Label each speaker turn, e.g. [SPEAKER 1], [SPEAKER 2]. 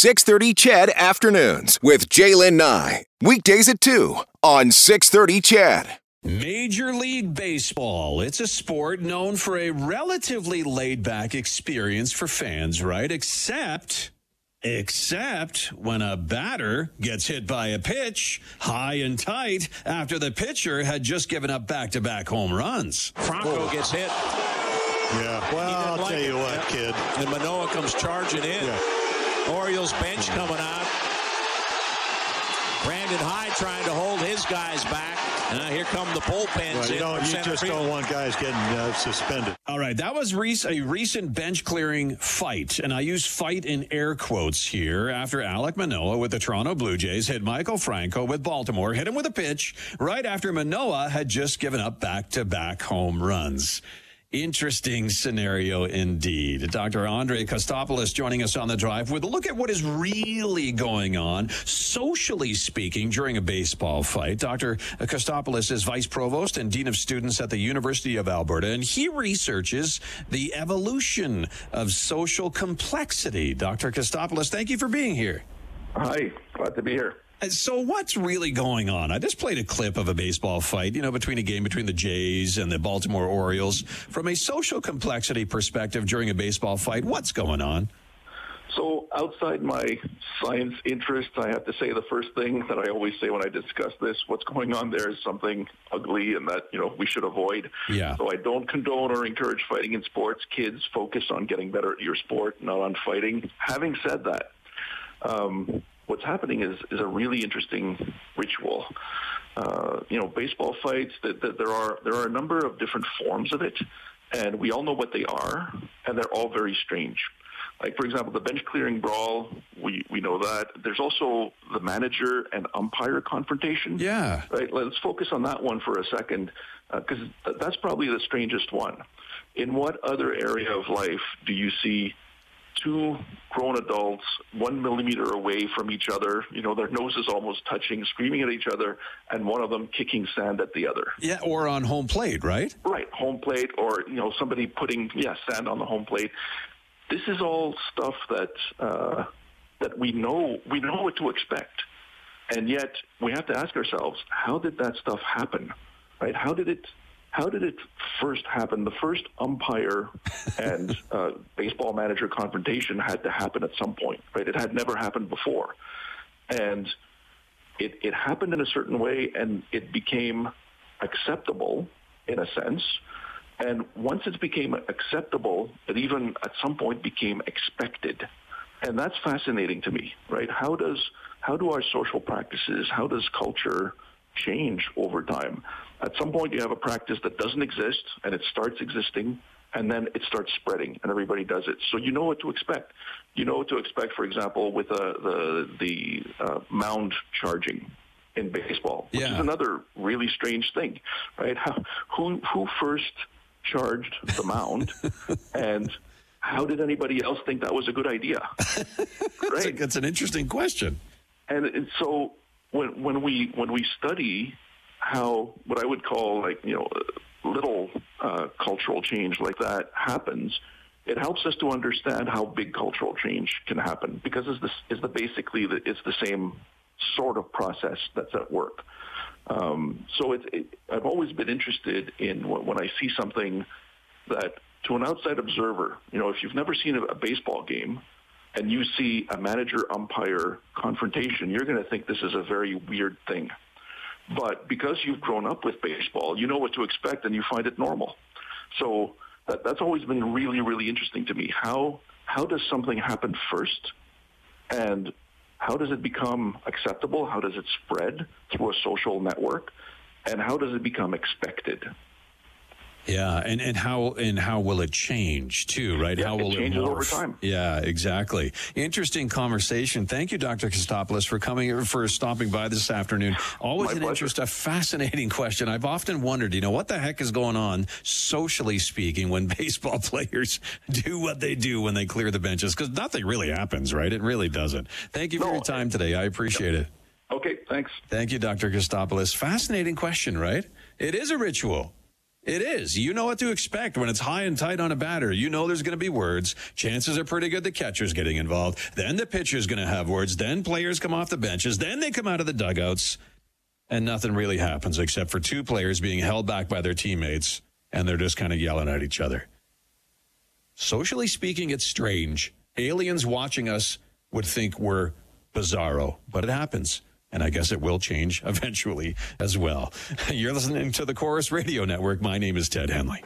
[SPEAKER 1] 630 CHED Afternoons with Jaylen Nye. Weekdays at 2 on 630 CHED.
[SPEAKER 2] Major League Baseball. It's a sport known for a relatively laid back experience for fans, right? Except. Except when a batter gets hit by a pitch high and tight after the pitcher had just given up back to back home runs.
[SPEAKER 3] Franco gets hit.
[SPEAKER 4] Yeah. Well, I'll
[SPEAKER 3] like
[SPEAKER 4] tell you what,
[SPEAKER 3] Yeah.
[SPEAKER 4] kid.
[SPEAKER 3] And Manoah comes charging in.
[SPEAKER 4] Yeah.
[SPEAKER 3] Orioles bench coming out. Brandon Hyde trying to hold his guys back. Now here come the bullpens
[SPEAKER 4] Well, you
[SPEAKER 3] in
[SPEAKER 4] don't. You just
[SPEAKER 3] field.
[SPEAKER 4] don't want guys getting uh, suspended.
[SPEAKER 2] All right, that was rec- a recent bench clearing fight, and I use fight in air quotes here after Alek Manoah with the Toronto Blue Jays hit Maikel Franco with Baltimore, hit him with a pitch right after Manoah had just given up back to back home runs. Interesting scenario indeed. Dr. Andre Costopoulos joining us on the drive with a look at what is really going on, socially speaking, during a baseball fight. Dr. Costopoulos is vice provost and dean of students at the University of Alberta, and he researches the evolution of social complexity. Dr. Costopoulos, thank you for being here.
[SPEAKER 5] Hi, glad to be here.
[SPEAKER 2] And So what's really going on? I just played a clip of a baseball fight, you know, between a game between the Jays and the Baltimore Orioles. From a social complexity perspective during a baseball fight, what's going on?
[SPEAKER 5] So, outside my science interests, I have to say the first thing that I always say when I discuss this, what's going on there is something ugly and that, you know, we should avoid.
[SPEAKER 2] Yeah.
[SPEAKER 5] So I don't condone or encourage fighting in sports. Kids focus on getting better at your sport, not on fighting. Having said that, um, what's happening is, is a really interesting ritual. Uh, you know, baseball fights, that, that there are there are a number of different forms of it, and we all know what they are, and they're all very strange. Like for example, the bench clearing brawl, we we know that. There's also the manager and umpire confrontation.
[SPEAKER 2] Yeah.
[SPEAKER 5] Right. Let's focus on that one for a second, because th- that's probably the strangest one. In what other area of life do you see two grown adults one millimeter away from each other, you know, their noses almost touching, screaming at each other, and one of them kicking sand at the other?
[SPEAKER 2] Yeah, or on home plate, right?
[SPEAKER 5] Right, home plate, or you know, somebody putting yeah sand on the home plate. This is all stuff that uh, that we know we know what to expect, and yet we have to ask ourselves, how did that stuff happen? Right? How did it? How did it first happen? The first umpire and uh, baseball manager confrontation had to happen at some point, right? It had never happened before, and it, it happened in a certain way, and it became acceptable in a sense. And once it became acceptable, it even at some point became expected. And that's fascinating to me, right? How does how do our social practices, how does culture change over time? At some point you have a practice that doesn't exist and it starts existing and then it starts spreading and everybody does it. So you know what to expect. You know what to expect, for example, with uh, the the uh, mound charging in baseball, which
[SPEAKER 2] Yeah.
[SPEAKER 5] is another really strange thing, right? How, who who first charged the mound, and how did anybody else think that was a good idea?
[SPEAKER 2] That's, a- that's an interesting question.
[SPEAKER 5] And, and so when when we when we study how what I would call like you know little uh, cultural change like that happens, it helps us to understand how big cultural change can happen because it's the is the basically the, it's the same sort of process that's at work. Um, so it, it, I've always been interested in when, when I see something that to an outside observer, you know, if you've never seen a, a baseball game and you see a manager umpire confrontation, you're going to think this is a very weird thing. But because you've grown up with baseball, you know what to expect and you find it normal. So that, that's always been really, really interesting to me. How how does something happen first, and how does it become acceptable? How does it spread through a social network, and how does it become expected?
[SPEAKER 2] Yeah, and, and how and how will it change too, right?
[SPEAKER 5] Yeah,
[SPEAKER 2] how
[SPEAKER 5] it
[SPEAKER 2] will
[SPEAKER 5] changes
[SPEAKER 2] it morph?
[SPEAKER 5] over time.
[SPEAKER 2] Yeah, exactly. Interesting conversation. Thank you, Dr. Costopoulos, for coming for stopping by this afternoon. Always
[SPEAKER 5] My
[SPEAKER 2] an
[SPEAKER 5] pleasure.
[SPEAKER 2] interest, a fascinating question. I've often wondered, you know, what the heck is going on socially speaking when baseball players do what they do when they clear the benches? Because nothing really happens, right? It really doesn't. Thank you for
[SPEAKER 5] No,
[SPEAKER 2] your time today. I appreciate it.
[SPEAKER 5] Okay, thanks.
[SPEAKER 2] Thank you, Dr. Costopoulos. Fascinating question, right? It is a ritual. It is. You know what to expect when it's high and tight on a batter. You know there's going to be words. Chances are pretty good the catcher's getting involved. Then the pitcher's going to have words. Then players come off the benches. Then they come out of the dugouts. And nothing really happens except for two players being held back by their teammates. And they're just kind of yelling at each other. Socially speaking, it's strange. Aliens watching us would think we're bizarro, but it happens. And I guess it will change eventually as well. You're listening to the Corus Radio Network. My name is Ted Henley.